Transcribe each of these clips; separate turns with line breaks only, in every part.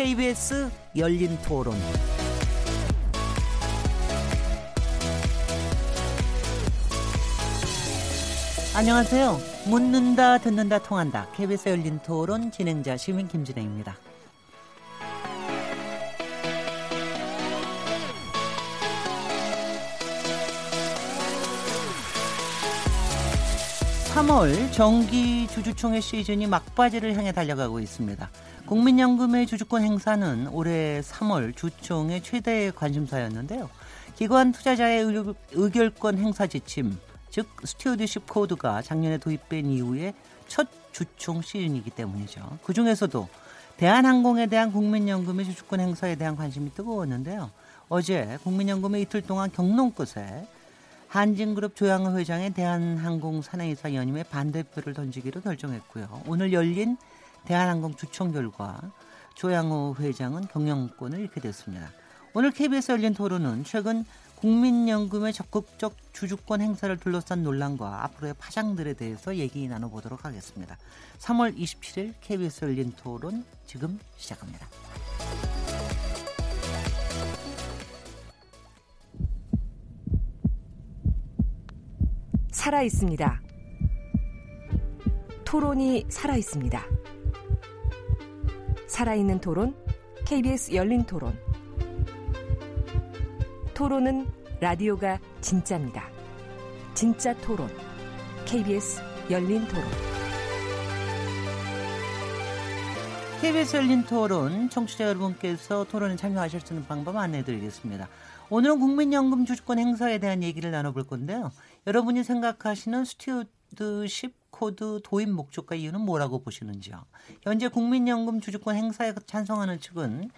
KBS 열린 토론. 안녕하세요. 묻는다, 듣는다, 통한다. KBS 열린 토론 진행자 시민 김진혜입니다. 3월 정기 주주총회 시즌이 막바지를 향해 달려가고 있습니다. 국민연금의 주주권 행사는 올해 3월 주총의 최대 관심사였는데요. 기관 투자자의 의결권 행사 지침, 즉 stewardship code가 작년에 도입된 이후에 첫 주총 시즌이기 때문이죠. 그 중에서도 대한항공에 대한 국민연금의 주주권 행사에 대한 관심이 뜨거웠는데요. 어제 국민연금이 이틀 동안 격론 끝에 한진그룹 조양호 회장의 대한항공 사내이사 연임에 반대표를 던지기로 결정했고요. 오늘 열린 대한항공 주총 결과 조양호 회장은 경영권을 잃게 됐습니다. 오늘 KBS 열린 토론은 최근 국민연금의 적극적 주주권 행사를 둘러싼 논란과 앞으로의 파장들에 대해서 얘기 나눠보도록 하겠습니다. 3월 27일 KBS 열린 토론 지금 시작합니다.
살아 있습니다. 토론이 살아 있습니다. 살아있는 토론, KBS 열린 토론. 토론은 라디오가 진짜입니다. 진짜 토론, KBS 열린 토론.
KBS 열린 토론, 청취자 여러분께서 토론에 참여하실 수 있는 방법 안내드리겠습니다. 오늘은 국민연금 주주권 행사에 대한 얘기를 나눠볼 건데요. 여러분이 생각하시는 stewardship code 도입 목적과 이유는 뭐라고 보시는지요? 현재 국민연금 주주권 행사에 찬성하는 측은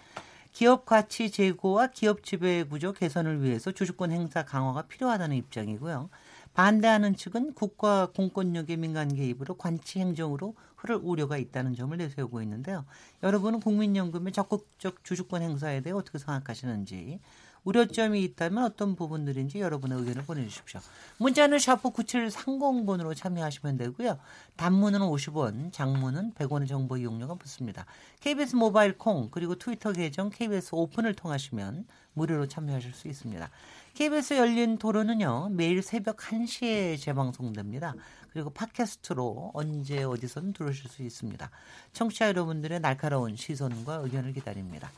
기업 가치 제고와 기업 지배 구조 개선을 위해서 주주권 행사 강화가 필요하다는 입장이고요. 반대하는 측은 국가 공권력의 민간 개입으로 관치 행정으로 흐를 우려가 있다는 점을 내세우고 있는데요. 여러분은 국민연금의 적극적 주주권 행사에 대해 어떻게 생각하시는지 우려점이 있다면 어떤 부분들인지 여러분의 의견을 보내주십시오. 문자는 샤프 9730번으로 참여하시면 되고요. 단문은 50원, 장문은 100원의 정보 이용료가 붙습니다. KBS 모바일 콩 그리고 트위터 계정 KBS 오픈을 통하시면 무료로 참여하실 수 있습니다. KBS 열린 토론은요. 매일 새벽 1시에 재방송됩니다. 그리고 팟캐스트로 언제 어디서든 들으실 수 있습니다. 청취자 여러분들의 날카로운 시선과 의견을 기다립니다.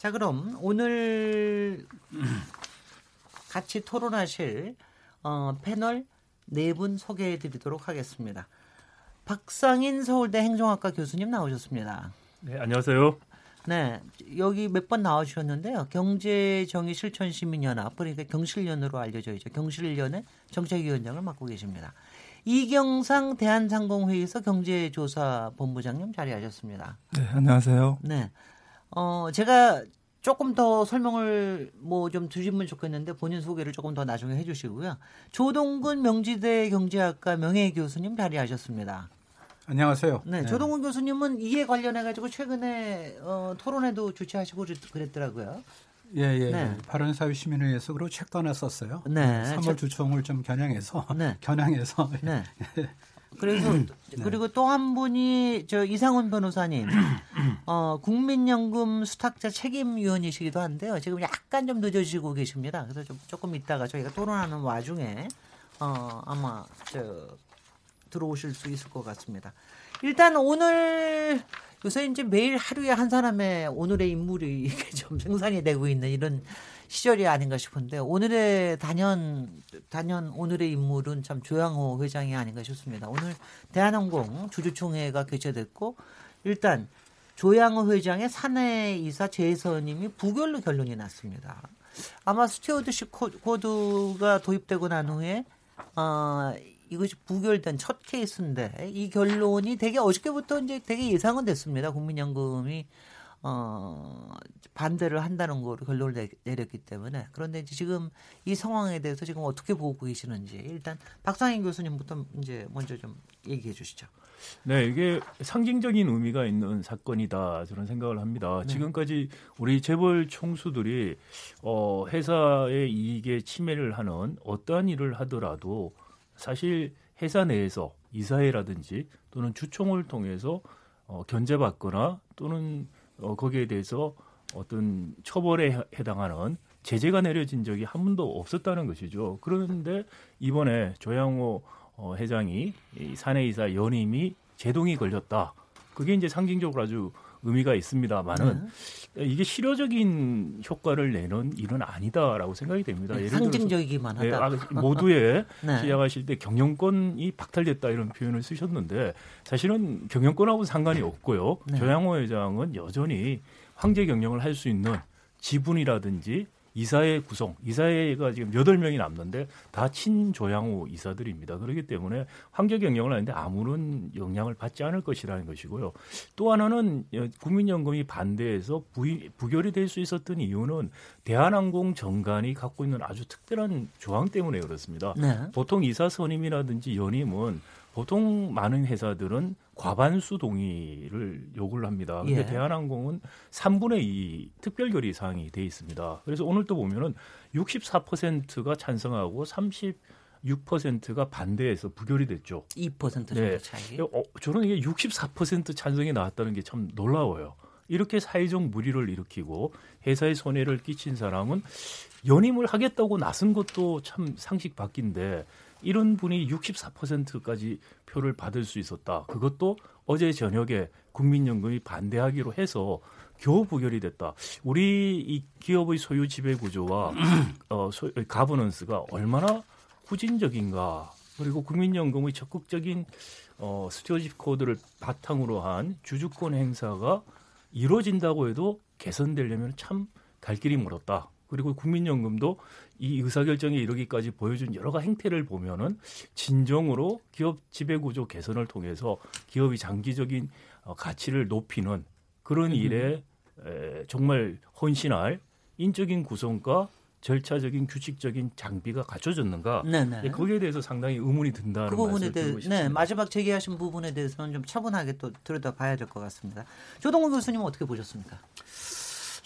자, 그럼 오늘 같이 토론하실 어, 패널 네 분 소개해 드리도록 하겠습니다. 박상인 서울대 행정학과 교수님 나오셨습니다.
네, 안녕하세요.
네, 여기 몇 번 나와주셨는데요. 경제정의실천시민연합, 그러니까 경실련으로 알려져 있죠. 경실련의 정책위원장을 맡고 계십니다. 이경상 대한상공회의소 경제조사본부장님 자리하셨습니다.
네, 안녕하세요.
네. 어, 제가 조금 더 설명을 뭐 좀 드리면 좋겠는데 본인 소개를 조금 더 나중에 해주시고요. 조동근 명지대 경제학과 명예 교수님 자리하셨습니다.
안녕하세요.
네, 네. 조동근 교수님은 이에 관련해 가지고 최근에 어, 토론회도 주최하시고 그랬더라고요.
예, 예. 네. 바른사회 시민회에서 그리고 책도 하나 썼어요.
네.
3월 주총을 좀 겨냥해서 네. 겨냥해서
네. 그래서 네. 그리고 또 한 분이 저 이상훈 변호사님 어, 국민연금 수탁자 책임위원이시기도 한데요. 지금 약간 좀 늦어지고 계십니다. 그래서 좀 조금 있다가 저희가 토론하는 와중에 어, 아마 저 들어오실 수 있을 것 같습니다. 일단 오늘 요새 이제 매일 하루에 한 사람의 오늘의 인물이 이렇게 좀 생산이 되고 있는 이런 시절이 아닌가 싶은데 오늘의 단연 단연 오늘의 인물은 참 조양호 회장이 아닌가 싶습니다. 오늘 대한항공 주주총회가 개최됐고 일단 조양호 회장의 사내 이사 재선임이 부결로 결론이 났습니다. 아마 stewardship code가 도입되고 난 후에 어, 이것이 부결된 첫 케이스인데 이 결론이 되게 어저께부터 이제 되게 예상은 됐습니다. 국민연금이 어, 반대를 한다는 거로 결론을 내렸기 때문에 그런데 이제 지금 이 상황에 대해서 지금 어떻게 보고 계시는지 일단 박상인 교수님부터 이제 먼저 좀 얘기해 주시죠.
네, 이게 상징적인 의미가 있는 사건이다 저는 생각을 합니다. 네. 지금까지 우리 재벌 총수들이 어, 회사의 이익에 침해를 하는 어떠한 일을 하더라도 사실 회사 내에서 이사회라든지 또는 주총을 통해서 어, 견제받거나 또는 어, 거기에 대해서 어떤 처벌에 해당하는 제재가 내려진 적이 한 번도 없었다는 것이죠. 그런데 이번에 조양호 어, 회장이 이 사내이사 연임이 제동이 걸렸다. 그게 이제 상징적으로 아주 의미가 있습니다만은 네. 이게 실효적인 효과를 내는 일은 아니다라고 생각이 됩니다.
네, 상징적이기만 하다. 네,
아, 모두에 네. 시작하실 때 경영권이 박탈됐다 이런 표현을 쓰셨는데 사실은 경영권하고 상관이 없고요. 네. 조양호 회장은 여전히 황제 경영을 할 수 있는 지분이라든지 이사회 구성, 이사회가 지금 여덟 명이 남는데 다 친조양호 이사들입니다. 그렇기 때문에 황제 경영을 하는데 아무런 영향을 받지 않을 것이라는 것이고요. 또 하나는 국민연금이 반대해서 부, 부결이 될 수 있었던 이유는 대한항공 정관이 갖고 있는 아주 특별한 조항 때문에 그렇습니다. 네. 보통 이사 선임이라든지 연임은 보통 많은 회사들은 과반수 동의를 요구를 합니다. 근데 예. 대한항공은 3분의 2 특별 결의 사항이 돼 있습니다. 그래서 오늘 또 보면은 64%가 찬성하고 36%가 반대해서 부결이 됐죠.
2% 정도 네. 차이.
어, 저는 이게 64% 찬성이 나왔다는 게 참 놀라워요. 이렇게 사회적 무리를 일으키고 회사에 손해를 끼친 사람은 연임을 하겠다고 나선 것도 참 상식 밖인데 이런 분이 64%까지 표를 받을 수 있었다. 그것도 어제 저녁에 국민연금이 반대하기로 해서 겨우 부결이 됐다. 우리 이 기업의 소유 지배 구조와 어, 소, 가버넌스가 얼마나 후진적인가. 그리고 국민연금의 적극적인 어, 스튜어십 코드를 바탕으로 한 주주권 행사가 이루어진다고 해도 개선되려면 참 갈 길이 멀었다. 그리고 국민연금도 이 의사결정에 이르기까지 보여준 여러 가지 행태를 보면은 진정으로 기업 지배구조 개선을 통해서 기업이 장기적인 어, 가치를 높이는 그런 음. 일에 에, 정말 헌신할 인적인 구성과 절차적인 규칙적인 장비가 갖춰졌는가? 네네. 네, 거기에 대해서 상당히 의문이 든다는 그 부분에 대해 네
마지막 제기하신 부분에 대해서는 좀 차분하게 또 들여다봐야 될 것 같습니다. 조동훈 교수님 어떻게 보셨습니까?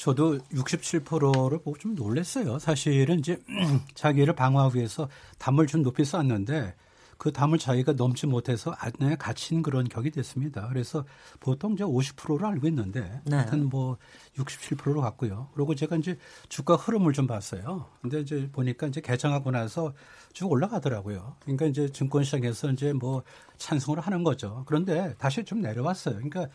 저도 67%를 보고 좀 놀랐어요. 사실은 이제 자기를 방어하기 위해서 담을 좀 높이 쌓았는데 그 담을 자기가 넘지 못해서 안에 갇힌 그런 격이 됐습니다. 그래서 보통 이제 50%를 알고 있는데 네. 하여튼 뭐 67%로 갔고요. 그리고 제가 이제 주가 흐름을 좀 봤어요. 근데 이제 보니까 이제 개정하고 나서 쭉 올라가더라고요. 그러니까 이제 증권시장에서 이제 뭐 찬성을 하는 거죠. 그런데 다시 좀 내려왔어요. 그러니까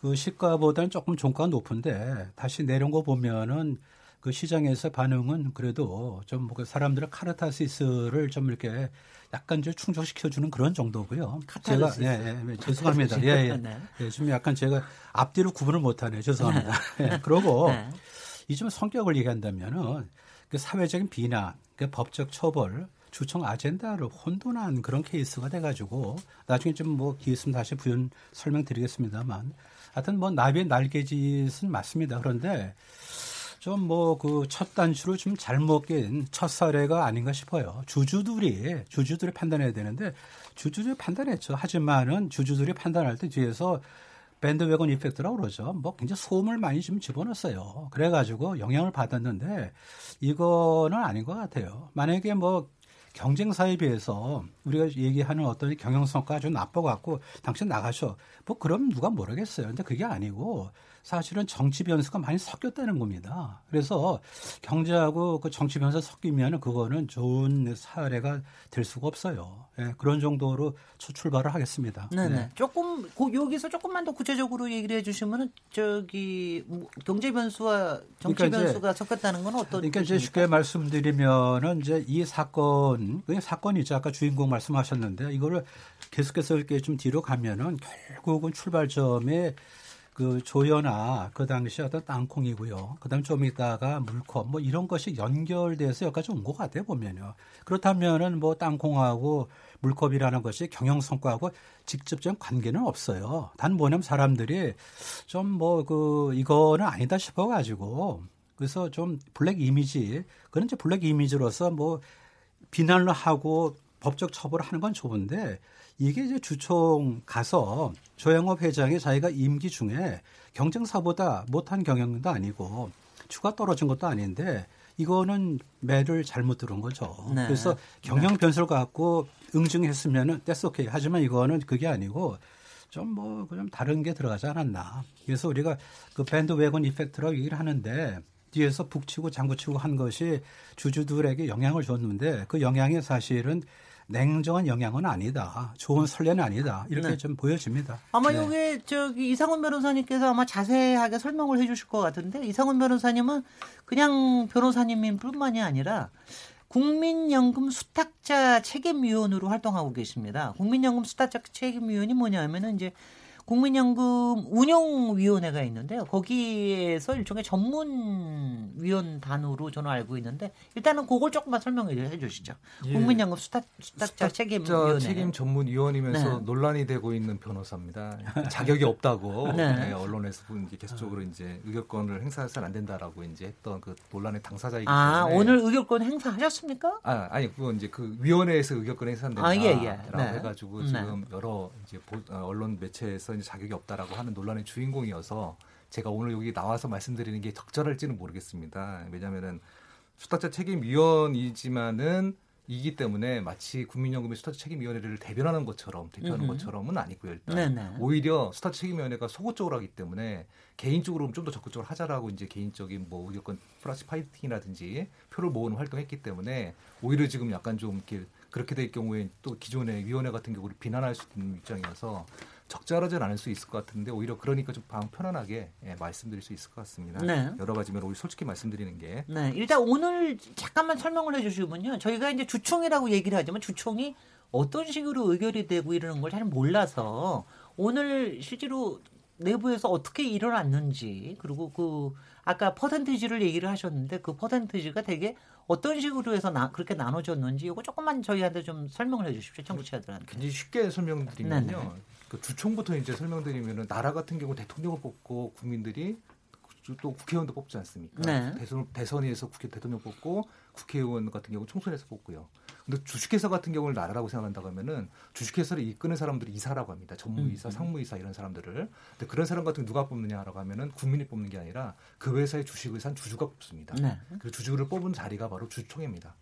그 시가보다는 조금 종가가 높은데 다시 내려온 거 보면은 그 시장에서 반응은 그래도 좀뭐 그 사람들의 카르타시스를 좀 이렇게 약간 좀 충족시켜주는 그런 정도고요.
카타르시스.
제가 예, 예, 죄송합니다. 예, 예. 네. 예, 좀 약간 제가 앞뒤로 구분을 못하네요. 죄송합니다. 네. 예, 그러고 네. 이좀 성격을 얘기한다면은 그 사회적인 비난, 그 법적 처벌, 주총 아젠다를 혼돈한 그런 케이스가 돼가지고 나중에 좀 뭐 기회 있으면 다시 부연 설명드리겠습니다만 하여튼 뭐 나비의 날개짓은 맞습니다. 그런데 좀 뭐 그 첫 단추로 좀 잘못 낀첫 사례가 아닌가 싶어요. 주주들이 주주들이 판단해야 되는데 주주들이 판단했죠. 하지만은 주주들이 판단할 때 뒤에서 밴드웨건 이펙트라고 그러죠. 뭐 굉장히 소음을 많이 좀 집어넣었어요. 그래가지고 영향을 받았는데 이거는 아닌 것 같아요. 만약에 뭐 경쟁사에 비해서 우리가 얘기하는 어떤 경영성과 아주 나빠 갖고 당신 나가셔. 뭐 그럼 누가 모르겠어요. 근데 그게 아니고 사실은 정치 변수가 많이 섞였다는 겁니다. 그래서 경제하고 그 정치 변수 섞이면 그거는 좋은 사례가 될 수가 없어요. 네, 그런 정도로 출발을 하겠습니다.
네네. 네. 조금 여기서 조금만 더 구체적으로 얘기를 해주시면은 저기 뭐 경제 변수와 정치 그러니까 변수가 섞였다는 건 어떤?
그러니까 이제 쉽게 말씀드리면은 이제 이 사건, 그냥 사건이죠. 아까 주인공 말씀하셨는데 이거를 계속해서 이렇게 좀 뒤로 가면은 결국은 출발점에 그 조연아 그 당시 어떤 땅콩이고요. 그다음 좀 있다가 물컵 뭐 이런 것이 연결돼서 여기까지 온 것 같아요 보면요. 그렇다면은 뭐 땅콩하고 물컵이라는 것이 경영 성과하고 직접적 관계는 없어요. 단 뭐냐면 사람들이 좀 뭐 그 이거는 아니다 싶어 가지고 그래서 좀 블랙 이미지 그런 이제 블랙 이미지로서 뭐 비난을 하고 법적 처벌을 하는 건 좋은데 이게 이제 주총 가서 조영업 회장이 자기가 임기 중에 경쟁사보다 못한 경영도 아니고 추가 떨어진 것도 아닌데 이거는 매를 잘못 들은 거죠. 네. 그래서 경영 변수를 갖고 응징했으면은 떼스 오케이. 하지만 이거는 그게 아니고 좀뭐좀 다른 게 들어가지 않았나. 그래서 우리가 그 밴드 웨건 이펙트라고 얘기를 하는데 뒤에서 북치고 장구치고 한 것이 주주들에게 영향을 줬는데 그 영향이 사실은 냉정한 영향은 아니다. 좋은 설례는 아니다. 이렇게 네. 좀 보여집니다.
아마 네. 이게 저기 이상훈 변호사님께서 아마 자세하게 설명을 해주실 것 같은데 이상훈 변호사님은 그냥 변호사님인 뿐만이 아니라 국민연금 수탁자 책임위원으로 활동하고 계십니다. 국민연금 수탁자 책임위원이 뭐냐면은 이제 국민연금 운용위원회가 있는데요. 거기에서 일종의 전문위원 단으로 저는 알고 있는데 일단은 그걸 조금만 설명해 주시죠. 예. 국민연금 수탁, 수탁자 책임
책임 전문위원이면서 네. 논란이 되고 있는 변호사입니다. 자격이 없다고 네. 네, 언론에서 계속적으로 이제 의결권을 행사해서는 안 된다라고 이제 했던 그 논란의 당사자이기
아, 때문에 아 오늘 의결권 행사하셨습니까?
아 아니 그건 이제 그 위원회에서 의결권 행사한다라고 아, 예, 예. 네. 해가지고 지금 네. 여러 이제 어, 언론 매체에서 자격이 없다라고 하는 논란의 주인공이어서 제가 오늘 여기 나와서 말씀드리는 게 적절할지는 모르겠습니다. 왜냐하면은 수탁자 책임위원이지만은 이기 때문에 마치 국민연금의 수탁자 책임위원회를 대변하는 것처럼 대표하는 음흠. 것처럼은 아니고요. 일단 네네. 오히려 수탁자 책임위원회가 소극적으로 하기 때문에 개인적으로 좀 더 적극적으로 하자라고 이제 개인적인 뭐 의견권 플러스 파이팅이라든지 표를 모으는 활동했기 때문에 오히려 지금 약간 좀 이렇게 그렇게 될 경우에 또 기존의 위원회 같은 경우를 비난할 수 있는 입장이어서 적절하진 않을 수 있을 것 같은데 오히려 그러니까 좀 마음 편안하게 예, 말씀드릴 수 있을 것 같습니다. 네. 여러 가지 면로 솔직히 말씀드리는 게.
네. 일단 오늘 잠깐만 설명을 해주시면요. 저희가 이제 주총이라고 얘기를 하지만 주총이 어떤 식으로 의결이 되고 이러는 걸 잘 몰라서 오늘 실제로 내부에서 어떻게 일어났는지 그리고 그 아까 퍼센티지를 얘기를 하셨는데 그 퍼센티지가 되게 어떤 식으로 해서 나, 그렇게 나눠졌는지 이거 조금만 저희한테 좀 설명을 해 주십시오 청취자들한테.
굉장히 쉽게 설명드리면요. 네네. 그 주총부터 이제 설명드리면은 나라 같은 경우 대통령을 뽑고 국민들이 또 국회의원도 뽑지 않습니까? 네. 대선 대선에서 국회 대통령 뽑고 국회의원 같은 경우 총선에서 뽑고요. 근데 주식회사 같은 경우를 나라라고 생각한다고 하면은 주식회사를 이끄는 사람들이 이사라고 합니다. 전무이사, 음. 상무이사 이런 사람들을. 근데 그런 사람 같은 누가 뽑느냐라고 하면은 국민이 뽑는 게 아니라 그 회사의 주식을 산 주주가 뽑습니다. 네. 그 주주를 뽑은 자리가 바로 주총회입니다.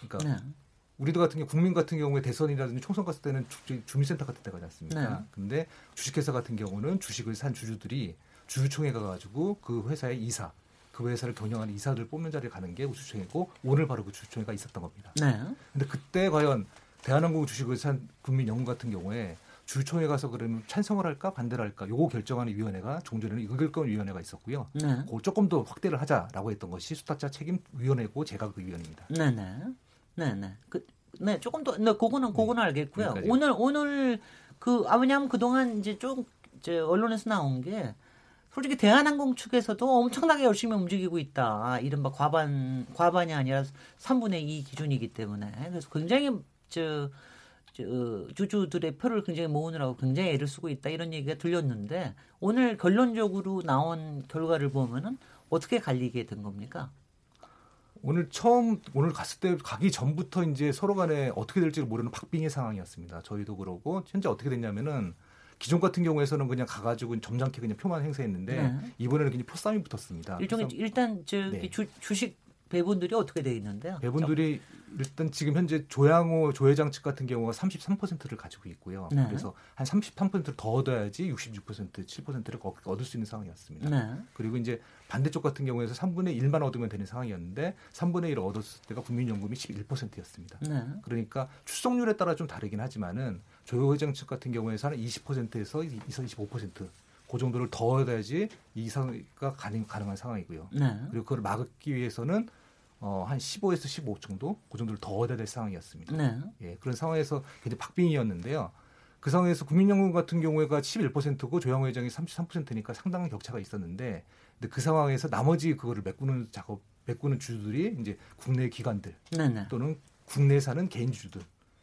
그러니까 네. 우리도 같은 경우 국민 같은 경우에 대선이라든지 총선 갔을 때는 주, 민센터 같은 데 가지 않습니까? 네. 근데 주식회사 같은 경우는 주식을 산 주주들이 주주총회 가가지고 그 회사의 이사, 그 회사를 경영하는 이사들 뽑는 자리에 가는 게 주주총회고 오늘 바로 그 주주총회가 있었던 겁니다. 네. 근데 그때 과연 대한항공 주식을 산 국민 연금 같은 경우에 주총회 가서 그러면 찬성을 할까 반대를 할까 요거 결정하는 위원회가 종전에는 의결권 위원회가 있었고요. 네. 그 조금 더 확대를 하자라고 했던 것이 수탁자 책임 위원회고 제가 그 위원입니다.
네네. 네 네. 그, 네 조금 더, 네 그거는 그거는 알겠고요. 네, 오늘 오늘 그 아, 왜냐하면 그 동안 이제 좀 이제 언론에서 나온 게 솔직히 대한항공 측에서도 엄청나게 열심히 움직이고 있다. 이른바 과반 과반이 아니라 3분의 2 기준이기 때문에 그래서 굉장히 저, 저 주주들의 표를 굉장히 모으느라고 굉장히 애를 쓰고 있다 이런 얘기가 들렸는데 오늘 결론적으로 나온 결과를 보면은 어떻게 갈리게 된 겁니까?
오늘 처음 오늘 갔을 때 가기 전부터 이제 서로 간에 어떻게 될지를 모르는 박빙의 상황이었습니다. 저희도 그러고 현재 어떻게 됐냐면은 기존 같은 경우에서는 그냥 가가지고 점잖게 그냥 표만 행사했는데 네. 이번에는 그냥 표싸움이 붙었습니다.
일종의 일단 저기 네. 주, 주식 배분들이 어떻게 돼 있는데요?
배분들이 일단 지금 현재 조양호 조회장 측 같은 경우가 33%를 가지고 있고요. 네. 그래서 한 33%를 더 얻어야지 66% 7%를 얻을 수 있는 상황이었습니다. 네. 그리고 이제 반대쪽 같은 경우에서 3분의 1만 얻으면 되는 상황이었는데 3분의 1을 얻었을 때가 국민연금이 11%였습니다. 네. 그러니까 출석률에 따라 좀 다르긴 하지만은 조 회장 측 같은 경우에서 한 20%에서 25% 그 정도를 더 얻어야지 이사가 가능, 가능한 상황이고요. 네. 그리고 그걸 막기 위해서는 어, 한 15에서 15 정도 그 정도를 더 얻어야 될 상황이었습니다. 네. 예, 그런 상황에서 굉장히 박빙이었는데요. 그 상황에서 국민연금 같은 경우에가 11%고 조양호 회장이 33%니까 상당한 격차가 있었는데 근데 그 상황에서 나머지 그거를 메꾸는 작업 메꾸는 주주들이 이제 국내 기관들 네네. 네. 또는 국내 사는 개인 주주들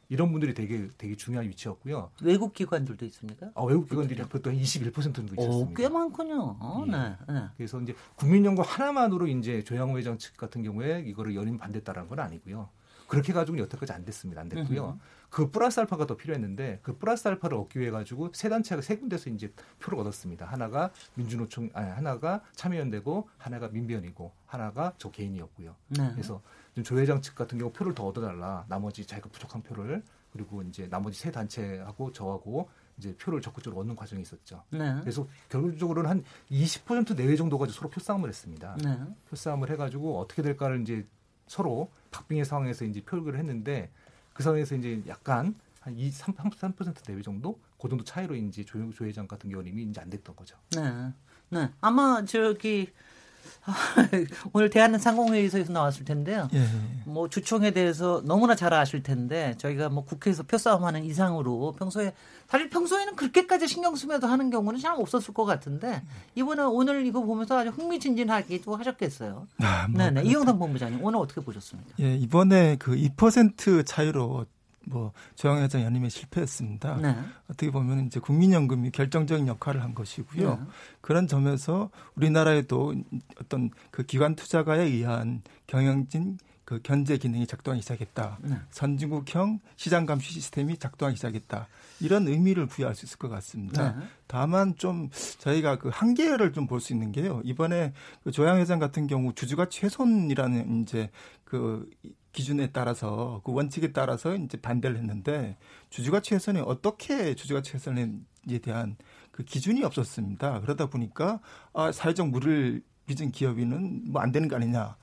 이런 분들이 되게 되게 중요한 위치였고요.
외국 기관들도 있습니까?
아, 외국 기관들이 보통 21% 정도 있었습니다.
오, 꽤 많군요. 예. 네, 네.
그래서 이제 국민연금 하나만으로 이제 조양호 회장 측 같은 경우에 이거를 연임 반대했다는 건 아니고요. 그렇게 가지고 여태까지 안 됐습니다. 안 됐고요. 으흠. 그 플러스 알파가 더 필요했는데 그 플러스 알파를 얻기 위해 가지고 세 단체가 세 군데서 이제 표를 얻었습니다. 하나가 민주노총 아니 하나가 참여연대고 하나가 민변이고 하나가 저 개인이었고요. 네. 그래서 조 회장 측 같은 경우 표를 더 얻어달라. 나머지 자기가 부족한 표를 그리고 이제 나머지 세 단체하고 저하고 이제 표를 적극적으로 얻는 과정이 있었죠. 네. 그래서 결국적으로는 한 20% 내외 정도가 서로 표싸움을 했습니다. 네. 표싸움을 해가지고 어떻게 될까를 이제 서로 박빙의 상황에서 이제 표결을 했는데 그 상황에서 이제 약간 한 2, 3, 3% 내외 정도 그 정도 차이로 이제 조, 조 회장 같은 경우는 이미 이제 안 됐던 거죠.
네. 네. 아마 저기 오늘 대한 상공회의소에서 나왔을 텐데요. 예. 뭐 주총에 대해서 너무나 잘 아실 텐데 저희가 뭐 국회에서 표싸움하는 이상으로 평소에 사실 평소에는 그렇게까지 신경 쓰면서 하는 경우는 잘 없었을 것 같은데 이번에 오늘 이거 보면서 아주 흥미진진하기도 하셨겠어요. 아, 뭐 네네 이영상 본부장님 오늘 어떻게 보셨습니까?
예 이번에 그2% 차이로 뭐 조영회장 연임에 실패했습니다. 네. 어떻게 보면 이제 국민연금이 결정적인 역할을 한 것이고요. 네. 그런 점에서 우리나라에도 어떤 그 기관 투자가에 의한 경영진 그 견제 기능이 작동하기 시작했다. 네. 선진국형 시장 감시 시스템이 작동하기 시작했다. 이런 의미를 부여할 수 있을 것 같습니다. 네. 다만 좀 저희가 그 한계를 좀 볼 수 있는 게요. 이번에 그 조양 회장 같은 경우 주주가치 훼손이라는 이제 그 기준에 따라서 그 원칙에 따라서 이제 반대를 했는데 주주가치 훼손이 어떻게 주주가치 훼손에 대한 그 기준이 없었습니다. 그러다 보니까 아 사회적 물을 빚은 기업인은 뭐 안 되는 거 아니냐.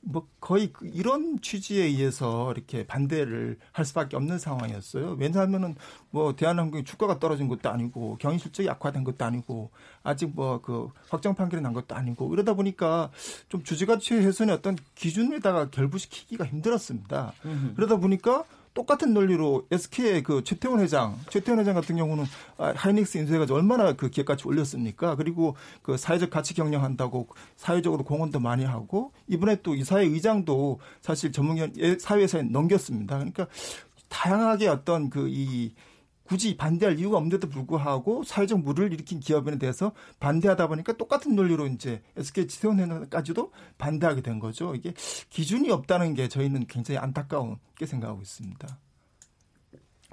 뭐 거의 그 이런 취지에 의해서 이렇게 반대를 할 수밖에 없는 상황이었어요. 왜냐하면은 뭐 대한항공의 주가가 떨어진 것도 아니고 경영 실적이 악화된 것도 아니고 아직 뭐 그 확정 판결이 난 것도 아니고 이러다 보니까 좀 주주가치 훼손의 어떤 기준에다가 결부시키기가 힘들었습니다. 그러다 보니까 똑같은 논리로 SK의 그 최태원 회장, 최태원 회장 같은 경우는 아, 하이닉스 인수해가지고 얼마나 그 기업가치 올렸습니까? 그리고 그 사회적 가치 경영한다고 사회적으로 공헌도 많이 하고 이번에 또 이사회 의장도 사실 전문위원 예, 사회에서 넘겼습니다. 그러니까 다양하게 어떤 그이 굳이 반대할 이유가 없는데도 불구하고 사회적 물을 일으킨 기업에 대해서 반대하다 보니까 똑같은 논리로 이제 SK 지원회까지도 반대하게 된 거죠. 이게 기준이 없다는 게 저희는 굉장히 안타까운 게 생각하고 있습니다.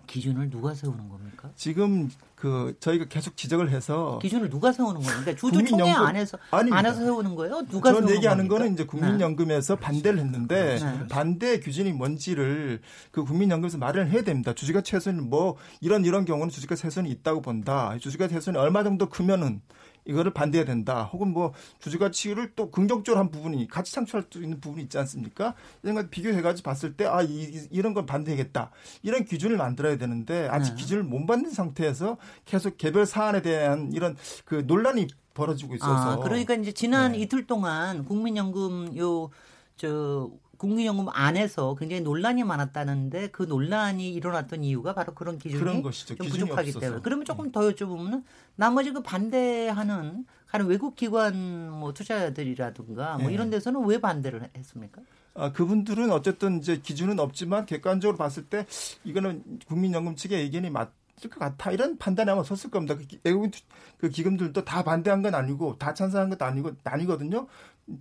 기준을 누가 세우는 겁니까?
지금 그 저희가 계속 지적을 해서
기준을 누가 세우는 겁니까? 그러니까 주주총회 안에서 아닙니다. 안에서 세우는 거예요? 누가
저는 얘기하는 겁니까? 거는 이제 국민연금에서 네. 반대를 했는데 네. 반대 기준이 뭔지를 그 국민연금에서 말을 해야 됩니다. 주주가 최소는 뭐 이런 이런 경우는 주주가 최소는 있다고 본다. 주주가 최소는 얼마 정도 크면은 이거를 반대해야 된다. 혹은 뭐 주주가치를 또 긍정적으로 한 부분이 같이 창출할 수 있는 부분이 있지 않습니까? 이런 걸 비교해가지고 봤을 때, 아, 이, 이런 건 반대하겠다. 이런 기준을 만들어야 되는데, 아직 네. 기준을 못 받는 상태에서 계속 개별 사안에 대한 이런 그 논란이 벌어지고 있어서.
아, 그러니까 이제 지난 네. 이틀 동안 국민연금 요, 저, 국민연금 안에서 굉장히 논란이 많았다는데 그 논란이 일어났던 이유가 바로 그런 기준이 그런 것이죠. 좀 부족하기 없어서. 때문에 그러면 조금 네. 더 여쭤보면 나머지 그 반대하는 가는 외국 기관 뭐 투자자들이라든가 뭐 네. 이런 데서는 왜 반대를 했습니까?
아, 그분들은 어쨌든 이제 기준은 없지만 객관적으로 봤을 때 이거는 국민연금 측의 의견이 맞. 것 같아 이런 판단이 아마 섰을 겁니다. 그 외국인 그 기금들도 다 반대한 건 아니고 다 찬성한 것도 아니고 아니거든요.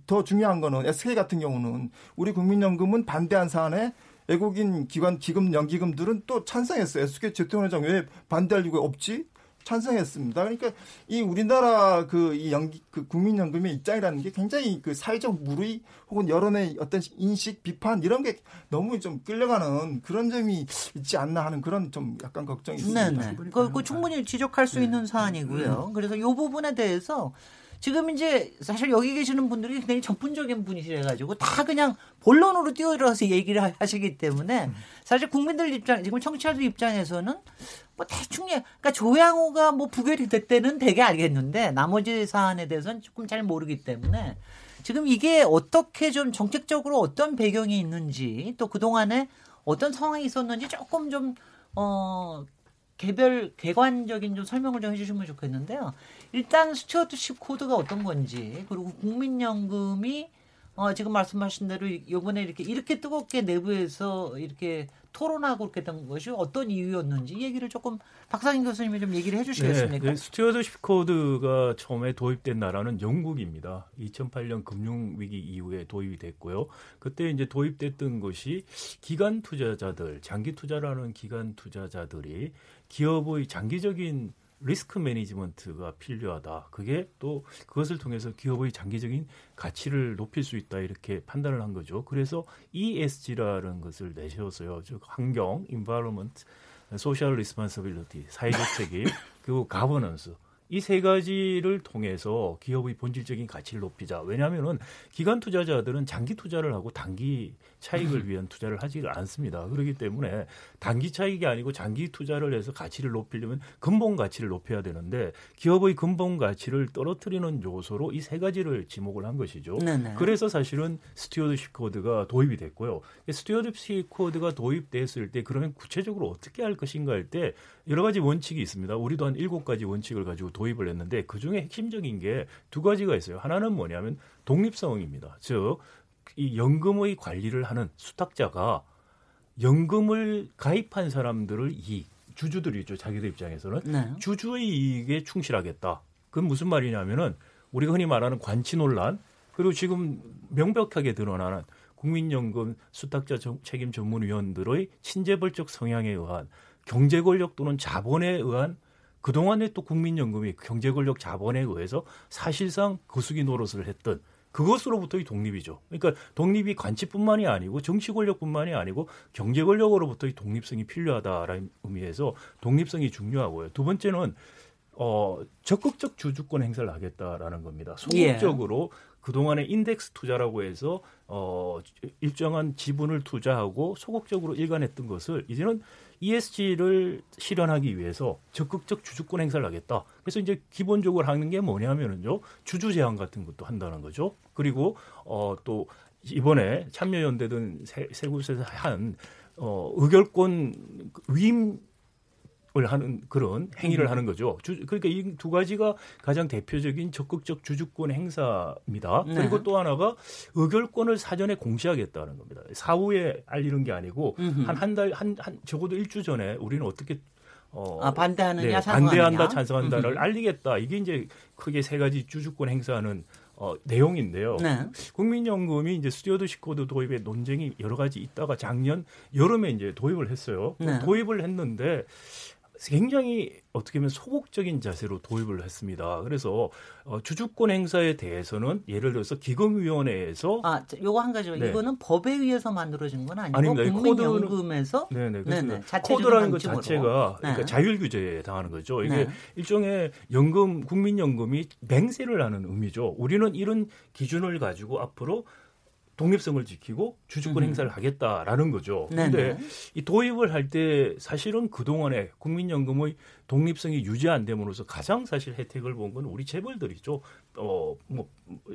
더 중요한 거는 SK 같은 경우는 우리 국민연금은 반대한 사안에 외국인 기관 기금 연기금들은 또 찬성했어요. SK 재통회장 왜 반대할 이유가 없지? 찬성했습니다. 그러니까 이 우리나라 그이 연기 그 국민연금의 입장이라는 게 굉장히 그 사회적 무의 혹은 여론의 어떤 인식 비판 이런 게 너무 좀 끌려가는 그런 점이 있지 않나 하는 그런 좀 약간 걱정이 있습니다.
네 네. 그, 그 충분히 지적할 수 네. 있는 사안이고요. 그래서 이 부분에 대해서 지금 이제 사실 여기 계시는 분들이 굉장히 전문적인 분이시래 가지고 다 그냥 본론으로 뛰어들어서 얘기를 하시기 때문에 사실 국민들 입장, 지금 청취자들 입장에서는 뭐 대충 예, 그러니까 조양호가 뭐 부결이 됐대는 되게 알겠는데 나머지 사안에 대해서는 조금 잘 모르기 때문에 지금 이게 어떻게 좀 정책적으로 어떤 배경이 있는지 또 그동안에 어떤 상황이 있었는지 조금 좀, 어, 개별 개관적인 좀 설명을 좀 해주시면 좋겠는데요. 일단 스튜어트십 코드가 어떤 건지 그리고 국민연금이 어, 지금 말씀하신 대로 이번에 이렇게 이렇게 뜨겁게 내부에서 이렇게 토론하고 그렇게 된 것이 어떤 이유였는지 얘기를 조금 박상인 교수님이 좀 얘기를 해주시겠습니까? 네,
네, stewardship code가 처음에 도입된 나라는 영국입니다. 2008년 금융 위기 이후에 도입이 됐고요. 그때 이제 도입됐던 것이 기관 투자자들, 장기 투자하는 기관 투자자들이 기업의 장기적인 risk management가 필요하다. 그게 또 그것을 통해서 기업의 장기적인 가치를 높일 수 있다 이렇게 판단을 한 거죠. 그래서 ESG라는 것을 내세웠어요. 즉 환경, environment, social responsibility, 사회적 책임, 그리고 가버넌스 이 세 가지를 통해서 기업의 본질적인 가치를 높이자. 왜냐하면은 기관 투자자들은 장기 투자를 하고 단기 차익을 위한 투자를 하지 않습니다. 그렇기 때문에 단기 차익이 아니고 장기 투자를 해서 가치를 높이려면 근본 가치를 높여야 되는데 기업의 근본 가치를 떨어뜨리는 요소로 이 세 가지를 지목을 한 것이죠. 네네. 그래서 사실은 stewardship code가 도입이 됐고요. stewardship code가 도입됐을 때 그러면 구체적으로 어떻게 할 것인가 할 때 여러 가지 원칙이 있습니다. 우리도 한 일곱 가지 원칙을 가지고 도입을 했는데 그 중에 핵심적인 게 두 가지가 있어요. 하나는 뭐냐면 독립성입니다. 즉, 이 연금의 관리를 하는 수탁자가 연금을 가입한 사람들을 이 주주들이죠. 자기들 입장에서는 네. 주주의 이익에 충실하겠다. 그건 무슨 말이냐면은 우리가 흔히 말하는 관치 논란 그리고 지금 명백하게 드러나는 국민연금 수탁자 책임 전문위원들의 친재벌적 성향에 의한 경제 권력 또는 자본에 의한 그동안에 또 국민연금이 경제 권력 자본에 의해서 사실상 거수기 노릇을 했던 그것으로부터의 독립이죠. 그러니까 독립이 관치뿐만이 아니고 정치 권력뿐만이 아니고 경제 권력으로부터의 독립성이 필요하다라는 의미에서 독립성이 중요하고요. 두 번째는 어 적극적 주주권 행사를 하겠다라는 겁니다. 소극적으로 예. 그동안에 인덱스 투자라고 해서 어 일정한 지분을 투자하고 소극적으로 일관했던 것을 이제는 ESG를 실현하기 위해서 적극적 주주권 행사를 하겠다. 그래서 이제 기본적으로 하는 게 뭐냐면은요. 주주 제한 같은 것도 한다는 거죠. 그리고 어또 이번에 참여연대든 세, 곳에서 한 어, 의결권 위임 을 하는 그런 행위를 음. 하는 거죠. 주, 그러니까 이 두 가지가 가장 대표적인 적극적 주주권 행사입니다. 네. 그리고 또 하나가 의결권을 사전에 공시하겠다는 겁니다. 사후에 알리는 게 아니고 한 한 달 한 한 적어도 일주 전에 우리는 어떻게
어, 아, 반대하느냐,
네, 반대한다, 찬성한다를 음흠. 알리겠다. 이게 이제 크게 세 가지 주주권 행사하는 어, 내용인데요. 네. 국민연금이 이제 stewardship code 도입에 논쟁이 여러 가지 있다가 작년 여름에 이제 도입을 했어요. 네. 도입을 했는데 굉장히 어떻게 보면 소극적인 자세로 도입을 했습니다. 그래서 어, 주주권 행사에 대해서는 예를 들어서 기금위원회에서
아 요거 한 가지만 네. 이거는 법에 의해서 만들어진 건 아니고 아닙니다. 국민연금에서
네네 네네 코드라는 것 자체가 네. 그러니까 자율 규제에 해당하는 거죠. 이게 네. 일종의 연금 국민연금이 맹세를 하는 의미죠. 우리는 이런 기준을 가지고 앞으로 독립성을 지키고 주주권 음. 행사를 하겠다라는 거죠. 그런데 이 도입을 할 때 사실은 그동안에 국민연금의 독립성이 유지 안 됨으로써 가장 사실 혜택을 본 건 우리 재벌들이죠. 어, 뭐,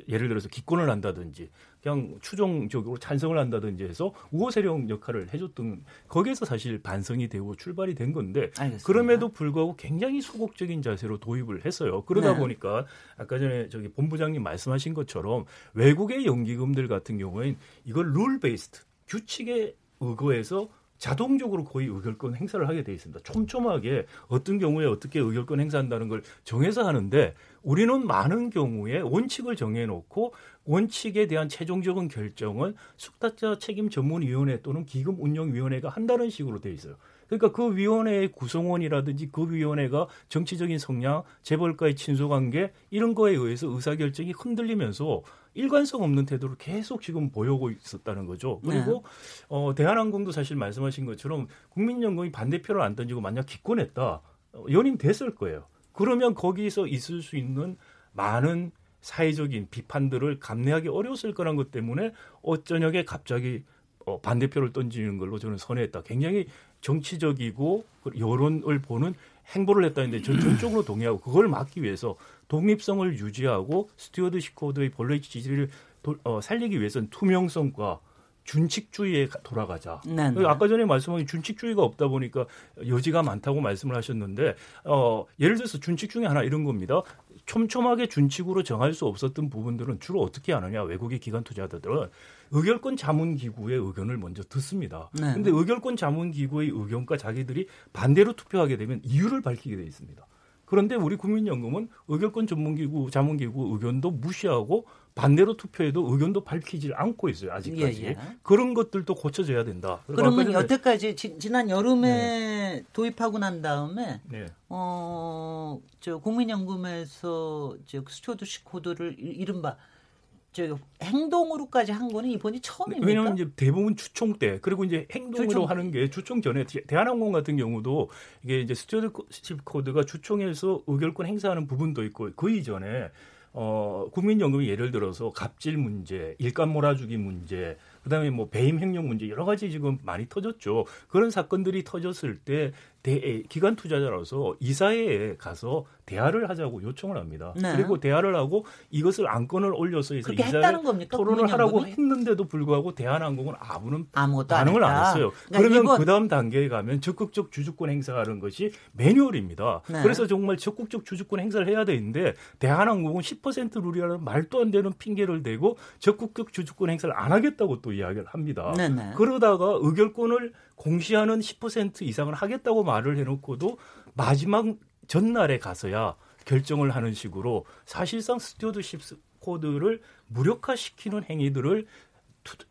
예를 들어서 기권을 한다든지, 그냥 추종적으로 찬성을 한다든지 해서 우호 세력 역할을 해줬던, 거기에서 사실 반성이 되고 출발이 된 건데, 알겠습니다. 그럼에도 불구하고 굉장히 소극적인 자세로 도입을 했어요. 그러다 네. 보니까, 아까 전에 저기 본부장님 말씀하신 것처럼 외국의 연기금들 같은 경우엔 이걸 룰 베이스트, 규칙에 의거해서 자동적으로 거의 의결권 행사를 하게 돼 있습니다. 촘촘하게 어떤 경우에 어떻게 의결권 행사한다는 걸 정해서 하는데 우리는 많은 경우에 원칙을 정해놓고 원칙에 대한 최종적인 결정은 숙탁자 책임 전문위원회 또는 기금 운영위원회가 한다는 식으로 돼 있어요. 그러니까 그 위원회의 구성원이라든지 그 위원회가 정치적인 성향, 재벌과의 친소관계 이런 거에 의해서 의사결정이 흔들리면서 일관성 없는 태도를 계속 지금 보여오고 있었다는 거죠. 그리고 네. 어, 대한항공도 사실 말씀하신 것처럼 국민연금이 반대표를 안 던지고 만약 기권했다 어, 연임 됐을 거예요. 그러면 거기서 있을 수 있는 많은 사회적인 비판들을 감내하기 어려웠을 거란 것 때문에 어쩌녁에 갑자기 어, 반대표를 던지는 걸로 저는 선회했다. 굉장히 정치적이고 여론을 보는 행보를 했다는데 전 전적으로 동의하고 그걸 막기 위해서 독립성을 유지하고 stewardship code의 본래 취지를 도, 어, 살리기 위해서는 투명성과 준칙주의에 돌아가자. 네네. 네. 아까 전에 말씀하신 준칙주의가 없다 보니까 여지가 많다고 말씀을 하셨는데 어, 예를 들어서 준칙 중에 하나 이런 겁니다. 촘촘하게 준칙으로 정할 수 없었던 부분들은 주로 어떻게 하느냐 외국의 기관 투자자들은 의결권 자문 기구의 의견을 먼저 듣습니다. 네. 근데 의결권 자문 기구의 의견과 자기들이 반대로 투표하게 되면 이유를 밝히게 돼 있습니다. 그런데 우리 국민연금은 의결권 전문기구, 자문기구 의견도 무시하고 반대로 투표해도 의견도 밝히지 않고 있어요 아직까지 예, 예. 그런 것들도 고쳐져야 된다.
그러면 여태까지 지, 난 여름에 네. 도입하고 난 다음에 네. 어저 국민연금에서 저 stewardship code를 이른바 저 행동으로까지 한 거는 이번이 처음입니까?
왜냐하면 이제 대부분 주총 때 그리고 이제 행동으로 주총. 하는 게 주총 전에 대한항공 같은 경우도 이게 이제 stewardship code가 주총에서 의결권 행사하는 부분도 있고 그 이전에 어 국민연금이 예를 들어서 갑질 문제, 일감 몰아주기 문제, 그다음에 뭐 배임 횡령 문제 여러 가지 지금 많이 터졌죠. 그런 사건들이 터졌을 때 대, 기관 투자자로서 이사회에 가서 대화를 하자고 요청을 합니다. 네. 그리고 대화를 하고 이것을 안건을 올려서 이제 이사회 토론을 하라고 했는데도 불구하고 대한항공은 아무런 반응을 안, 했어요. 그러니까 그러면. 그 다음 단계에 가면 적극적 주주권 행사하는 것이 매뉴얼입니다. 네. 그래서 정말 적극적 주주권 행사를 해야 되는데 대한항공은 10% 룰이라는 말도 안 되는 핑계를 대고 적극적 주주권 행사를 안 하겠다고 또 이야기를 합니다. 네, 네. 그러다가 의결권을 공시하는 10% 이상을 하겠다고 말을 해놓고도 마지막 전날에 가서야 결정을 하는 식으로 사실상 stewardship code를 무력화시키는 행위들을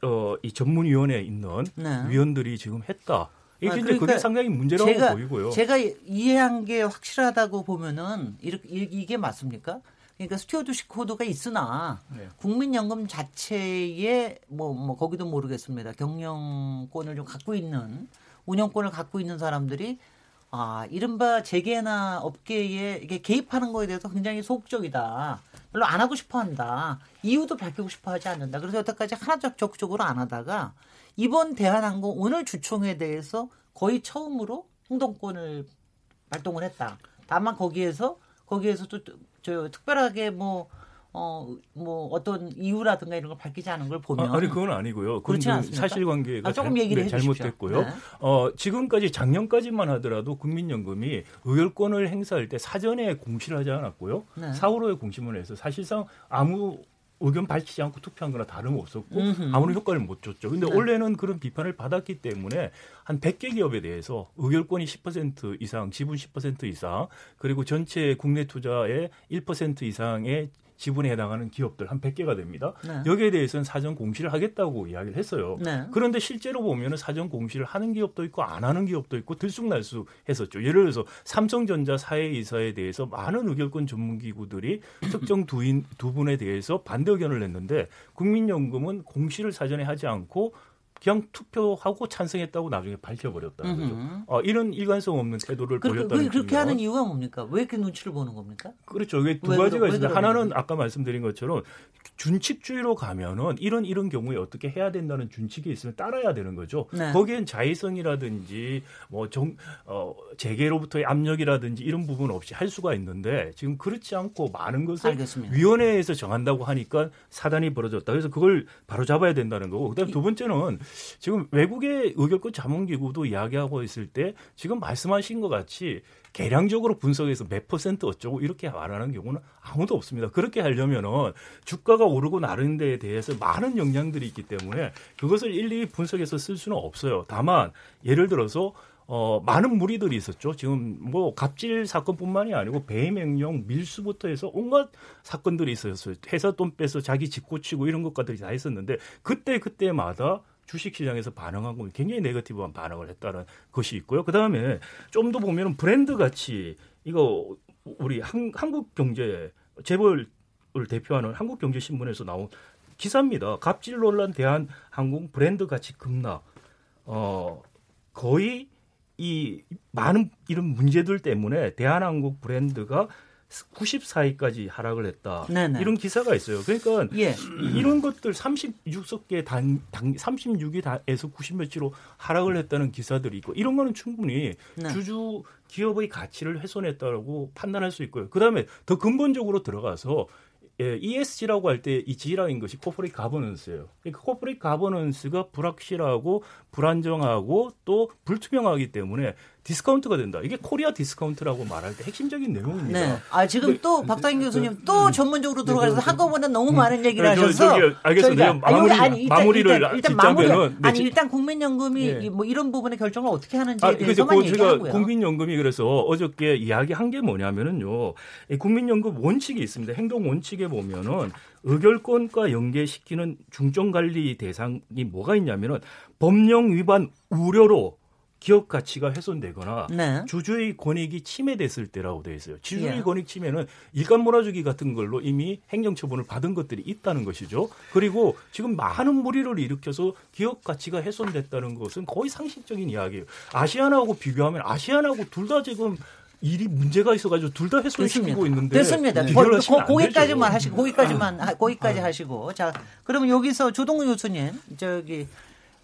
어, 이 전문위원회에 있는 네. 위원들이 지금 했다. 이게 아, 그러니까 그게 상당히 문제라고 제가, 보이고요.
제가 이해한 게 확실하다고 보면은 이렇게 이게 맞습니까? 그러니까 stewardship code가 있으나 네. 국민연금 자체에 뭐, 뭐 거기도 모르겠습니다. 경영권을 좀 갖고 있는 운영권을 갖고 있는 사람들이 아 이른바 재계나 업계에 이게 개입하는 거에 대해서 굉장히 소극적이다. 별로 안 하고 싶어 한다. 이유도 밝히고 싶어 하지 않는다. 그래서 여태까지 하나적 적극적으로 안 하다가 이번 대한항공 오늘 주총에 대해서 거의 처음으로 행동권을 발동을 했다. 다만 거기에서 거기에서 또 저 특별하게 뭐 어, 뭐, 어떤 이유라든가 이런 걸 밝히지 않은 걸 보면.
아, 니 그건 아니고요. 그렇지 않습니까? 사실관계가
아, 조금 얘기를
네, 잘못됐고요. 네. 어, 지금까지 작년까지만 하더라도 국민연금이 의결권을 행사할 때 사전에 공시를 하지 않았고요. 네. 사후로의 공시문을 해서 사실상 아무 의견 밝히지 않고 투표한 거나 다름없었고 음흠. 아무런 효과를 못 줬죠. 근데 네. 원래는 그런 비판을 받았기 때문에 한 100개 기업에 대해서 의결권이 10% 이상, 지분 10% 이상, 그리고 전체 국내 투자의 1% 이상의 지분에 해당하는 기업들 한 100개가 됩니다. 네. 여기에 대해서는 사전 공시를 하겠다고 이야기를 했어요. 네. 그런데 실제로 보면은 사전 공시를 하는 기업도 있고 안 하는 기업도 있고 들쑥날쑥 했었죠. 예를 들어서 삼성전자 사회이사에 대해서 많은 의결권 전문기구들이 특정 두인 두 분에 대해서 반대 의견을 냈는데 국민연금은 공시를 사전에 하지 않고 그냥 투표하고 찬성했다고 나중에 밝혀버렸다는 거죠. 어, 이런 일관성 없는 태도를 그, 보였다는
그, 그렇게 하는 이유가 뭡니까? 왜 이렇게 눈치를 보는 겁니까?
그렇죠. 이게 두 가지가 있습니다. 하나는 아까 말씀드린 것처럼 준칙주의로 가면은 이런 이런 경우에 어떻게 해야 된다는 준칙이 있으면 따라야 되는 거죠. 네. 거기엔 자의성이라든지 뭐정 어, 재계로부터의 압력이라든지 이런 부분 없이 할 수가 있는데 지금 그렇지 않고 많은 것을 알겠습니다. 위원회에서 정한다고 하니까 사단이 벌어졌다. 그래서 그걸 바로 잡아야 된다는 거고. 그다음 두 번째는 지금 외국의 의결권 자문기구도 이야기하고 있을 때 지금 말씀하신 것 같이 계량적으로 분석해서 몇 퍼센트 어쩌고 이렇게 말하는 경우는 아무도 없습니다. 그렇게 하려면은 주가가 오르고 나르는 데에 대해서 많은 영향들이 있기 때문에 그것을 일일이 분석해서 쓸 수는 없어요. 다만 예를 들어서 어, 많은 무리들이 있었죠. 지금 뭐 갑질 사건뿐만이 아니고 배임행령, 밀수부터 해서 온갖 사건들이 있었어요. 회사 돈 빼서 자기 집 고치고 이런 것까지 다 있었는데 그때 그때마다 주식 시장에서 반응하고 굉장히 네거티브한 반응을 했다는 것이 있고요. 그 다음에 좀 더 보면 브랜드 가치 이거 우리 한, 한국 경제 재벌을 대표하는 한국 경제 신문에서 나온 기사입니다. 갑질 논란 대한 항공 브랜드 가치 급락. 어 거의 이 많은 이런 문제들 때문에 대한항공 브랜드가 94위까지 하락을 했다. 네네. 이런 기사가 있어요. 그러니까 예. 이런 것들 36개 단, 단 36위에서 90몇치로 하락을 했다는 기사들이 있고 이런 거는 충분히 네. 주주 기업의 가치를 훼손했다고 판단할 수 있고요. 그다음에 더 근본적으로 들어가서 예, ESG라고 할 때 이 G라는 것이 corporate governance예요. 그러니까 corporate governance가 불확실하고 불안정하고 또 불투명하기 때문에 discount가 된다. 이게 Korea discount라고 말할 때 핵심적인 내용입니다. 네.
아 지금 또 박상인 교수님 또 음, 전문적으로 들어가서 네, 한꺼번에 너무 음, 많은 얘기를 네, 하셔서
알겠습니다. 마무리, 아니, 일단, 마무리를 일단,
일단 마무리 아니 일단 국민연금이 네. 뭐 이런 부분의 결정을 어떻게 하는지에 아, 대해서만 그, 얘기하고요.
국민연금이 그래서 어저께 이야기한 게 뭐냐면은요. 국민연금 원칙이 있습니다. 행동 원칙에 보면은 의결권과 연계시키는 중점 관리 대상이 뭐가 있냐면은 법령 위반 우려로 기업 가치가 훼손되거나 네. 주주의 권익이 침해됐을 때라고 되어 있어요. 주주의 예. 권익 침해는 일감 몰아주기 같은 걸로 이미 행정처분을 받은 것들이 있다는 것이죠. 그리고 지금 많은 무리를 일으켜서 기업 가치가 훼손됐다는 것은 거의 상식적인 이야기예요. 아시아나하고 비교하면 아시아나하고 둘 다 지금 일이 문제가 있어가지고 둘 다 훼손시키고 있는데
됐습니다. 네. 고, 고, 기까지만 하시고 고기까지만 아. 고기까지 아. 하시고 자 그러면 여기서 조동훈 교수님 저기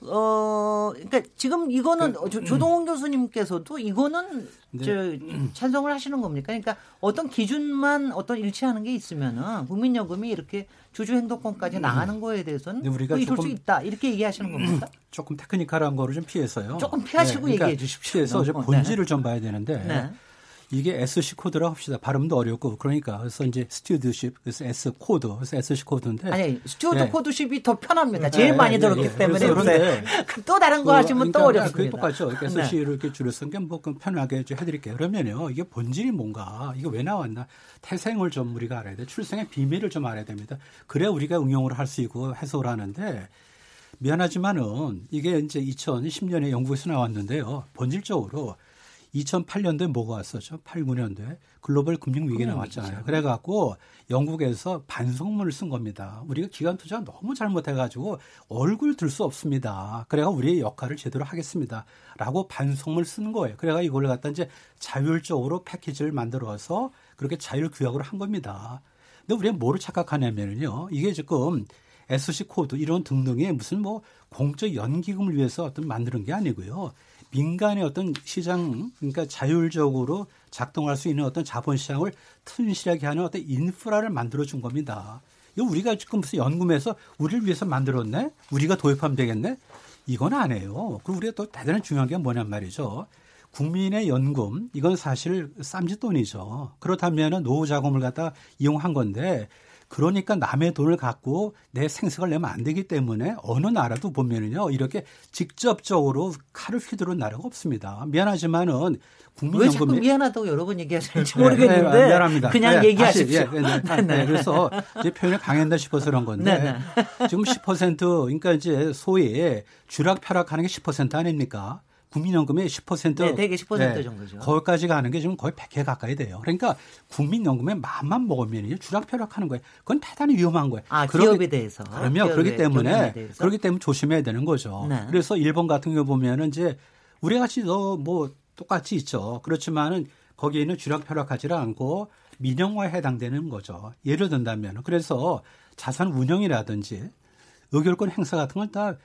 어, 그러니까 지금 이거는 그, 조, 조동훈 음. 교수님께서도 이거는 네. 저 찬성을 하시는 겁니까? 그러니까 어떤 기준만 어떤 일치하는 게 있으면은 국민연금이 이렇게 주주 행동권까지 음. 나가는 거에 대해서는 우리가 이룰 수 있다 이렇게 얘기하시는 겁니까?
조금 technical한 거를 좀 피해서요.
조금 피하시고 네, 그러니까 얘기해 주십시오.
피해서 어, 본질을 네. 좀 봐야 되는데 네. 이게 SC 코드라 합시다. 발음도 어렵고 그러니까 그래서 이제 stewardship 그래서 S 코드 그래서 SC 코드인데
아니 스튜디오 네. 코드십이 더 편합니다. 제일 네, 많이 네, 들었기 네, 때문에 그런데 또 다른 거 그, 하시면 그러니까 또 어렵습니다.
그게 똑같죠. 그러니까 SC를 이렇게 줄여서 뭐 편하게 해드릴게요. 그러면요 이게 본질이 뭔가 이게 왜 나왔나 태생을 좀 우리가 알아야 돼. 출생의 비밀을 좀 알아야 됩니다. 그래 우리가 응용을 할 수 있고 해석을 하는데 미안하지만은 이게 이제 2010년에 영국에서 나왔는데요. 본질적으로 2008년도에 뭐가 왔었죠? 8, 9년도에 글로벌 금융 위기 나왔잖아요. 그래 갖고 영국에서 반성문을 쓴 겁니다. 우리가 기관 투자 너무 잘못해 가지고 얼굴 들 수 없습니다. 그래가 우리의 역할을 제대로 하겠습니다. 라고 반성문을 쓴 거예요. 그래가 이걸 갖다 이제 자율적으로 패키지를 만들어서 그렇게 자율 규약으로 한 겁니다. 근데 우리가 뭐를 착각하냐면요. 이게 지금 SC 코드 이런 등등의 무슨 뭐 공적 연기금을 위해서 어떤 만드는 게 아니고요. 민간의 어떤 시장 그러니까 자율적으로 작동할 수 있는 어떤 자본 시장을 튼실하게 하는 어떤 인프라를 만들어 준 겁니다. 이거 우리가 지금 무슨 연금에서 우리를 위해서 만들었네? 우리가 도입하면 되겠네? 이건 아니에요. 그리고 우리가 또 대단히 중요한 게 뭐냔 말이죠. 국민의 연금 이건 사실 쌈짓돈이죠. 그렇다면 노후 자금을 갖다 이용한 건데 그러니까 남의 돈을 갖고 내 생색을 내면 안 되기 때문에 어느 나라도 보면은요 이렇게 직접적으로 칼을 휘두른 나라가 없습니다. 미안하지만은 국민연금이 왜
자꾸 미안하다고 여러 번 얘기하시는지 네, 모르겠는데 네, 미안합니다. 그냥 네, 얘기하십시오. 다시, 예, 네,
네, 네, 그래서 이제 표현이 강했다 싶어서 그런 건데 지금 10% 그러니까 이제 소위 주락 펴락하는 게 10% 아닙니까? 국민연금의 10%
네, 대개 10% 네, 정도죠.
거기까지 가는 게 지금 거의 100회 가까이 돼요. 그러니까 국민연금의 마음만 먹으면 주락펴락하는 거예요. 그건 대단히 위험한 거예요.
아, 그러기, 기업에 대해서.
그러면 그렇기 때문에 그렇기 때문에 조심해야 되는 거죠. 네. 그래서 일본 같은 경우 보면은 이제 우리 같이 뭐 똑같이 있죠. 그렇지만은 거기에는 주락펴락하지 않고 민영화에 해당되는 거죠. 예를 든다면 그래서 자산 운영이라든지 의결권 행사 같은 건다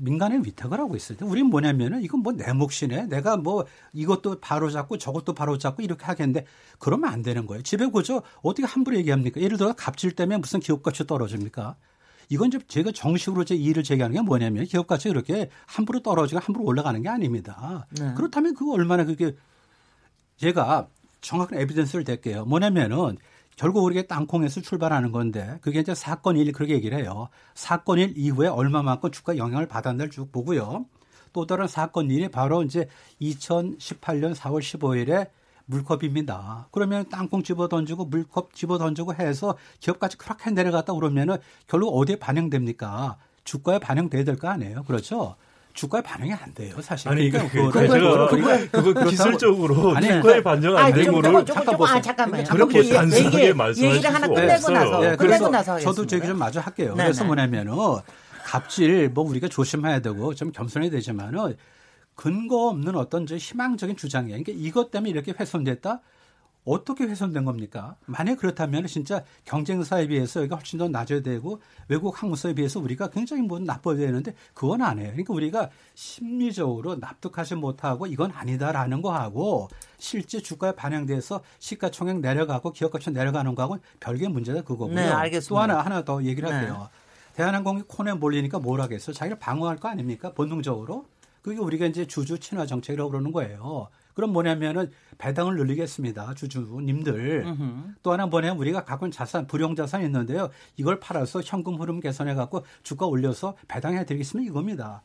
민간의 위탁을 하고 있어요. 우리는 뭐냐면은 이건 뭐 내 몫이네. 내가 뭐 이것도 바로 잡고 저것도 바로 잡고 이렇게 하겠는데 그러면 안 되는 거예요. 집에 그죠 어떻게 함부로 얘기합니까? 예를 들어 갑질 때문에 무슨 기업가치 떨어집니까? 이건 이제 제가 정식으로 제 이의를 제기하는 게 뭐냐면 기업가치 그렇게 함부로 떨어지고 함부로 올라가는 게 아닙니다. 네. 그렇다면 그거 얼마나 그게 제가 정확한 에비던스를 댈게요. 뭐냐면은 결국 우리가 땅콩에서 출발하는 건데 그게 이제 사건 일 그렇게 얘기를 해요. 사건 일 이후에 얼마만큼 주가 영향을 받았나를 쭉 보고요. 또 다른 사건 일이 바로 이제 2018년 4월 15일에 물컵입니다. 그러면 땅콩 집어 던지고 물컵 집어 던지고 해서 기업까지 그렇게 내려갔다 그러면은 결국 어디에 반영됩니까? 주가에 반영돼야 될 거 아니에요. 그렇죠? 주가에 반영이 안 돼요, 사실.
아니, 그러니까 그, 그, 제가 그거, 그거 기술적으로 아니, 주가에 반영 안 되는 거를
잠깐 보세요. 아, 잠깐만요.
그렇게 단순하게 말씀하실 얘기를
하나 끝내고 나서 네, 끝내고 나서
저도 제 얘기 좀 마저 할게요. 네, 그래서 네. 뭐냐면은 갑질 뭐 우리가 조심해야 되고 좀 겸손해야 되지만은 근거 없는 어떤 저 희망적인 주장이에요. 그러니까 이것 때문에 이렇게 훼손됐다. 어떻게 훼손된 겁니까? 만약 그렇다면 진짜 경쟁사에 비해서 여기가 훨씬 더 낮아야 되고 외국 항공사에 비해서 우리가 굉장히 뭐 나빠야 되는데 그건 아니에요. 그러니까 우리가 심리적으로 납득하지 못하고 이건 아니다라는 거하고 실제 주가에 반영돼서 시가총액 내려가고 기업가치 내려가는 거하고는 별개 문제다 그거고요. 네,
알겠습니다.
또 하나 하나 더 얘기를 네. 할게요. 네. 대한항공이 코너에 몰리니까 뭘 하겠어? 자기를 방어할 거 아닙니까? 본능적으로. 그게 우리가 이제 주주 친화 정책이라고 그러는 거예요. 그럼 뭐냐면은 배당을 늘리겠습니다. 주주님들. 으흠. 또 하나 뭐냐면 우리가 갖고 있는 자산, 불용 자산이 있는데요. 이걸 팔아서 현금 흐름 개선해 갖고 주가 올려서 배당해 드리겠습니다. 이겁니다.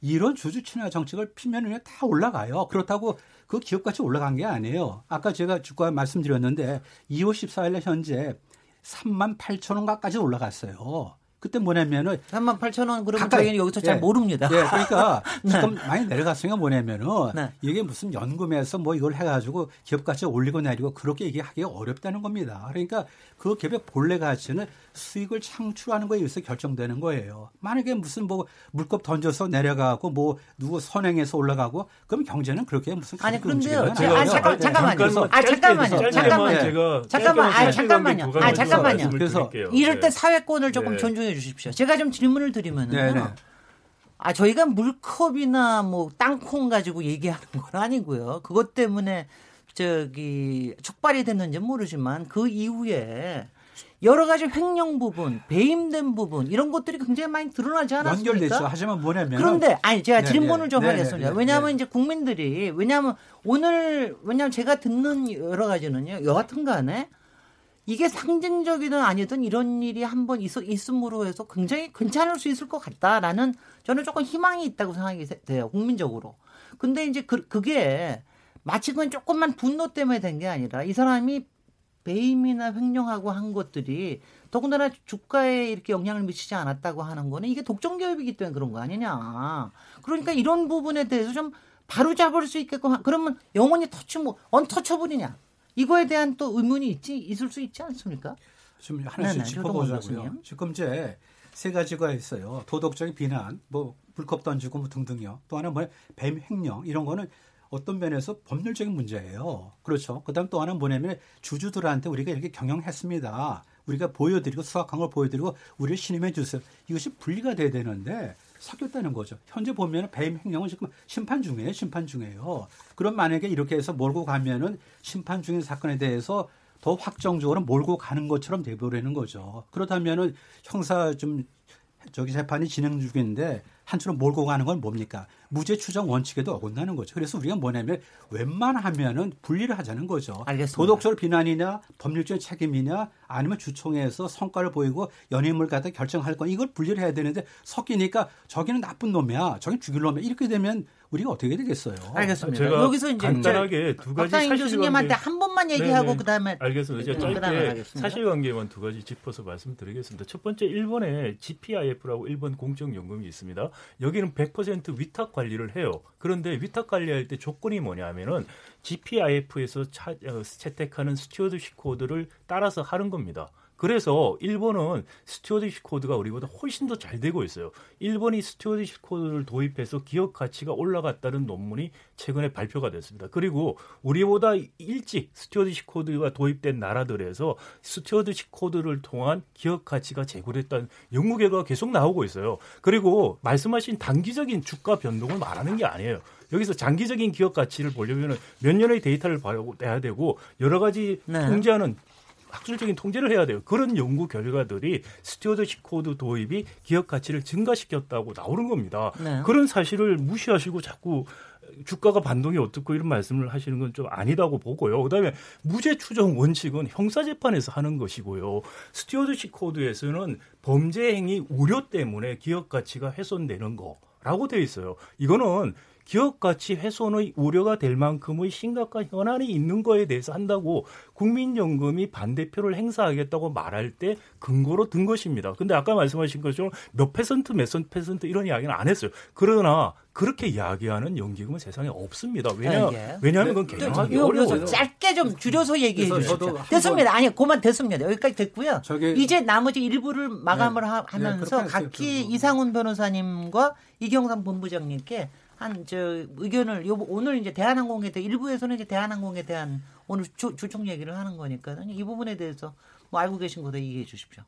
이런 주주 친화 정책을 피면은 다 올라가요. 그렇다고 그 기업 가치 올라간 게 아니에요. 아까 제가 주가 말씀드렸는데 2월 14일 현재 3만 8천 원가까지 올라갔어요. 그때 뭐냐면은
3만 8천 원 그러면 가까이, 저희는 여기서 잘 예, 모릅니다.
예, 그러니까 네. 지금 많이 내려갔으니까 뭐냐면은 네. 이게 무슨 연금에서 뭐 이걸 해가지고 기업 가치 올리고 내리고 그렇게 얘기하기가 어렵다는 겁니다. 그러니까 그 기업의 본래 가치는 수익을 창출하는 거에 의해서 결정되는 거예요. 만약에 무슨 뭐 물컵 던져서 내려가고 뭐 누구 선행해서 올라가고 그럼 경제는 그렇게 무슨
아니 그런데요. 제가, 아 잠깐 잠깐만요. 아 잠깐만요. 잠깐만요. 잠깐만. 아 잠깐만요. 아 잠깐만요. 그래서 이럴 때 사회권을 조금 네. 존중해 주십시오. 제가 좀 질문을 드리면은요. 네, 네. 아 저희가 물컵이나 뭐 땅콩 가지고 얘기하는 건 아니고요. 그것 때문에 저기 촉발이 됐는지 모르지만 그 이후에 여러 가지 횡령 부분, 배임된 부분 이런 것들이 굉장히 많이 드러나지 않았습니까?
연결됐죠. 하지만 뭐냐면
그런데 아니 제가 네, 질문을 네, 좀 네, 하겠습니다. 네, 왜냐하면 네. 이제 국민들이 왜냐하면 오늘 왜냐하면 제가 듣는 여러 가지는요. 여하튼간에 이게 상징적이든 아니든 이런 일이 한번 있음으로 해서 굉장히 괜찮을 수 있을 것 같다라는 저는 조금 희망이 있다고 생각이 돼요 국민적으로. 근데 이제 그, 그게 마치 그건 조금만 분노 때문에 된 게 아니라 이 사람이 배임이나 횡령하고 한 것들이 더군다나 주가에 이렇게 영향을 미치지 않았다고 하는 거는 이게 독점 기업이기 때문에 그런 거 아니냐. 그러니까 이런 부분에 대해서 좀 바로 잡을 수 있게끔 그러면 영원히 터치 뭐 언터처블이냐. 이거에 대한 또 의문이 있지 있을 수 있지 않습니까?
좀 하나씩 짚어보자고요. 지금 이제 세 가지가 있어요. 도덕적인 비난, 뭐 불컵 던지고 뭐 등등요. 또 하나 뭐뱀 횡령 이런 거는 어떤 면에서 법률적인 문제예요. 그렇죠. 그다음 또 하나는 뭐냐면 주주들한테 우리가 이렇게 경영했습니다. 우리가 보여드리고 수학한 걸 보여드리고 우리를 신임해 주세요. 이것이 분리가 돼야 되는데 섞였다는 거죠. 현재 보면 배임 횡령은 지금 심판 중이에요. 심판 중이에요. 그럼 만약에 이렇게 해서 몰고 가면은 심판 중인 사건에 대해서 더 확정적으로 몰고 가는 것처럼 돼버리는 거죠. 그렇다면은 형사 좀 저기 재판이 진행 중인데 한쪽으로 몰고 가는 건 뭡니까? 무죄 추정 원칙에도 어긋나는 거죠. 그래서 우리가 뭐냐면 웬만하면은 분리를 하자는 거죠. 알겠습니다. 도덕적 비난이냐 법률적 책임이냐 아니면 주총에서 성과를 보이고 연임을 갖다 결정할 건 이걸 분리를 해야 되는데 섞이니까 저기는 나쁜 놈이야. 저기 죽일 놈이야. 이렇게 되면 우리가 어떻게 되겠어요?
알겠습니다. 제가 여기서 이제
간단하게 두 가지 사실
교수님한테 한 번만 얘기하고 네네. 그다음에
알겠습니다. 제가 짧게 사실관계만 두 가지 짚어서 말씀드리겠습니다. 첫 번째 일본에 GPIF라고 일본 공적연금이 있습니다. 여기는 100% 위탁 관리를 해요. 그런데 위탁 관리할 때 조건이 뭐냐면은 GPIF에서 차, 어, 채택하는 stewardship code를 따라서 하는 겁니다. 그래서 일본은 stewardship code가 우리보다 훨씬 더 잘 되고 있어요. 일본이 stewardship code를 도입해서 기업 가치가 올라갔다는 논문이 최근에 발표가 됐습니다. 그리고 우리보다 일찍 stewardship code가 도입된 나라들에서 stewardship code를 통한 기업 가치가 제고됐다는 연구 결과가 계속 나오고 있어요. 그리고 말씀하신 단기적인 주가 변동을 말하는 게 아니에요. 여기서 장기적인 기업 가치를 보려면 몇 년의 데이터를 봐야 되고 여러 가지 네. 통제하는 학술적인 통제를 해야 돼요. 그런 연구 결과들이 stewardship code 도입이 기업 가치를 증가시켰다고 나오는 겁니다. 네. 그런 사실을 무시하시고 자꾸 주가가 변동이 어떻고 이런 말씀을 하시는 건 좀 아니다고 보고요. 그다음에 무죄 추정 원칙은 형사 재판에서 하는 것이고요. stewardship code에서는 범죄 행위 우려 때문에 기업 가치가 훼손되는 거 라고 돼 있어요. 이거는 기업 가치 훼손의 우려가 될 만큼의 심각한 현안이 있는 거에 대해서 한다고 국민연금이 반대표를 행사하겠다고 말할 때 근거로 든 것입니다. 근데 아까 말씀하신 것처럼 몇 퍼센트 몇 퍼센트 이런 이야기는 안 했어요. 그러나 그렇게 이야기하는 연기금은 세상에 없습니다. 왜냐, 네, 왜냐하면 그건 개념하기 어려워요.
짧게 좀 줄여서 얘기해 주십시오. 됐습니다. 아니, 그만 됐습니다. 여기까지 됐고요. 이제 나머지 일부를 마감을 네, 네 하면서 네, 각기 이상훈 변호사님과 이경삼 본부장님께 한 저 의견을 요 오늘 이제 대한항공에 대해 일부에서는 이제 대한항공에 대한 오늘 주, 주총 얘기를 하는 거니까 이 부분에 대해서 뭐 알고 계신 거다 얘기해 주십시오.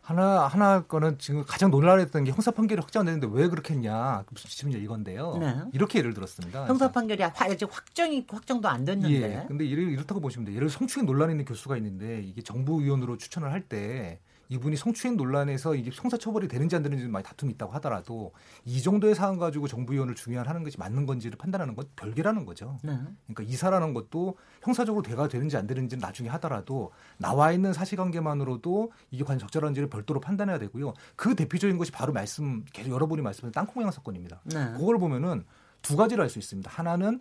하나 하나 거는 지금 가장 논란했던 게 형사 판결이 확정됐는데 왜 그렇게 했냐 지금 이건데요. 네. 이렇게 예를 들었습니다.
형사 판결이 아직 확정이 확정도 안 됐는데.
예. 근데 이렇다고 보시면 돼요. 예를 성추행 논란이 있는 교수가 있는데 이게 정부 위원으로 추천을 할 때 이분이 성추행 논란에서 이게 형사 처벌이 되는지 안 되는지 많이 다툼이 있다고 하더라도 이 정도의 사안 가지고 정부 위원을 중요한 것이 맞는 건지를 판단하는 건 별개라는 거죠. 네. 그러니까 이사라는 것도 형사적으로 대가 되는지 안 되는지는 나중에 하더라도 나와 있는 사실관계만으로도 이게 과연 적절한지를 별도로 판단해야 되고요. 그 대표적인 것이 바로 말씀 계속 여러분이 말씀하신 땅콩양 사건입니다. 네. 그걸 보면은 두 가지를 알 수 있습니다. 하나는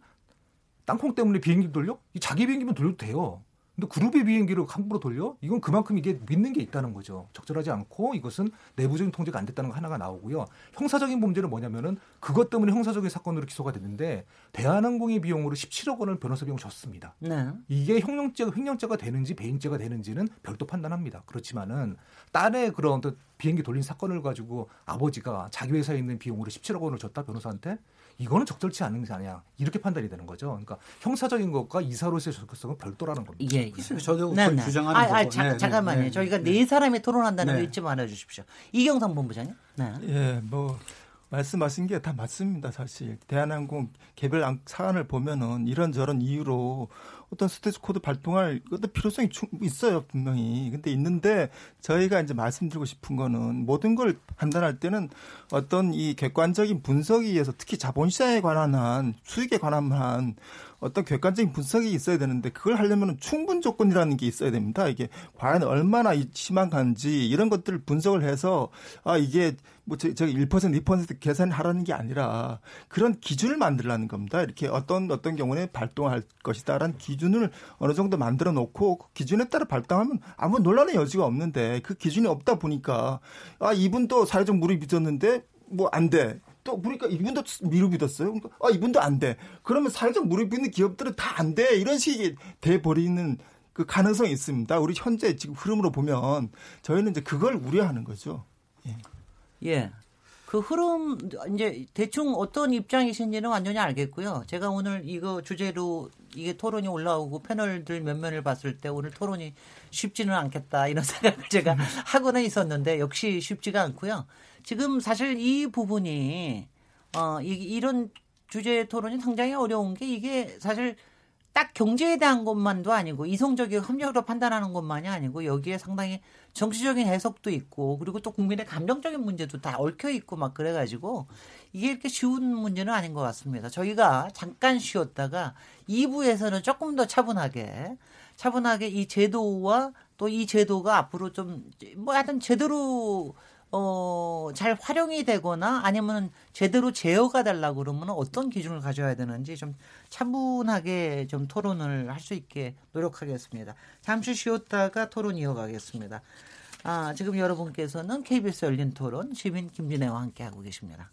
땅콩 때문에 비행기 돌려? 이 자기 비행기면 돌려도 돼요. 근데 그룹의 비행기를 함부로 돌려? 이건 그만큼 이게 믿는 게 있다는 거죠. 적절하지 않고 이것은 내부적인 통제가 안 됐다는 거 하나가 나오고요. 형사적인 범죄는 뭐냐면은 그것 때문에 형사적인 사건으로 기소가 됐는데 대한항공의 비용으로 17억 원을 변호사 비용 줬습니다. 네. 이게 형량죄가 횡령죄가 되는지 배임죄가 되는지는 별도 판단합니다. 그렇지만은 딸의 그런 비행기 돌린 사건을 가지고 아버지가 자기 회사에 있는 비용으로 17억 원을 줬다 변호사한테 이거는 적절치 않은 게 아니야. 이렇게 판단이 되는 거죠. 그러니까 형사적인 것과 이사로서의 적극성은 별도라는 겁니다. 예,
예. 저도 네, 네. 주장하는 아, 아,
자, 네, 잠깐만요. 네, 저희가 네, 네 사람이 토론한다는 거 잊지 말아 주십시오. 이경상 본부장님. 네.
예, 뭐 말씀하신 게 다 맞습니다. 사실 대한항공 개별 사안을 보면은 이런저런 이유로 어떤 stewardship code 발동할 어떤 필요성이 있어요 분명히. 근데 있는데 저희가 이제 말씀드리고 싶은 거는 모든 걸 판단할 때는 어떤 이 객관적인 분석에 의해서 특히 자본시장에 관한 한 수익에 관한 한 어떤 객관적인 분석이 있어야 되는데 그걸 하려면 충분 조건이라는 게 있어야 됩니다. 이게 과연 얼마나 심한 건지 이런 것들을 분석을 해서 아 이게 뭐 저기 1% 2% 계산하라는 게 아니라 그런 기준을 만들라는 겁니다. 이렇게 어떤 어떤 경우에 발동할 것이다라는 기준을 어느 정도 만들어 놓고 그 기준에 따라 발동하면 아무 논란의 여지가 없는데 그 기준이 없다 보니까 아 이분도 사회적 무릎이 빚었는데 뭐 안 돼. 또 보니까 이분도 미루 믿었어요. 그러니까 아 이분도 안 돼. 그러면 사회적 믿는 기업들은 다 안 돼. 이런 식이 돼 버리는 그 가능성이 있습니다. 우리 현재 지금 흐름으로 보면 저희는 이제 그걸 우려하는 거죠.
예. 예. 그 흐름 이제 대충 어떤 입장이신지는 완전히 알겠고요. 제가 오늘 이거 주제로 이게 토론이 올라오고 패널들 몇 면을 봤을 때 오늘 토론이 쉽지는 않겠다 이런 생각을 제가 하고는 있었는데 역시 쉽지가 않고요. 지금 사실 이 부분이 어 이, 이런 주제 토론이 상당히 어려운 게 이게 사실 딱 경제에 대한 것만도 아니고 이성적인 협력으로 판단하는 것만이 아니고 여기에 상당히 정치적인 해석도 있고 그리고 또 국민의 감정적인 문제도 다 얽혀 있고 막 그래가지고 이게 이렇게 쉬운 문제는 아닌 것 같습니다. 저희가 잠깐 쉬었다가 2부에서는 조금 더 차분하게 차분하게 이 제도와 또 이 제도가 앞으로 좀 뭐 하여튼 제대로 어, 잘 활용이 되거나 아니면 제대로 제어가 달라고 그러면 어떤 기준을 가져야 되는지 좀 차분하게 좀 토론을 할 수 있게 노력하겠습니다. 잠시 쉬었다가 토론 이어가겠습니다. 아, 지금 여러분께서는 KBS 열린 토론 시민 김진애와 함께하고 계십니다.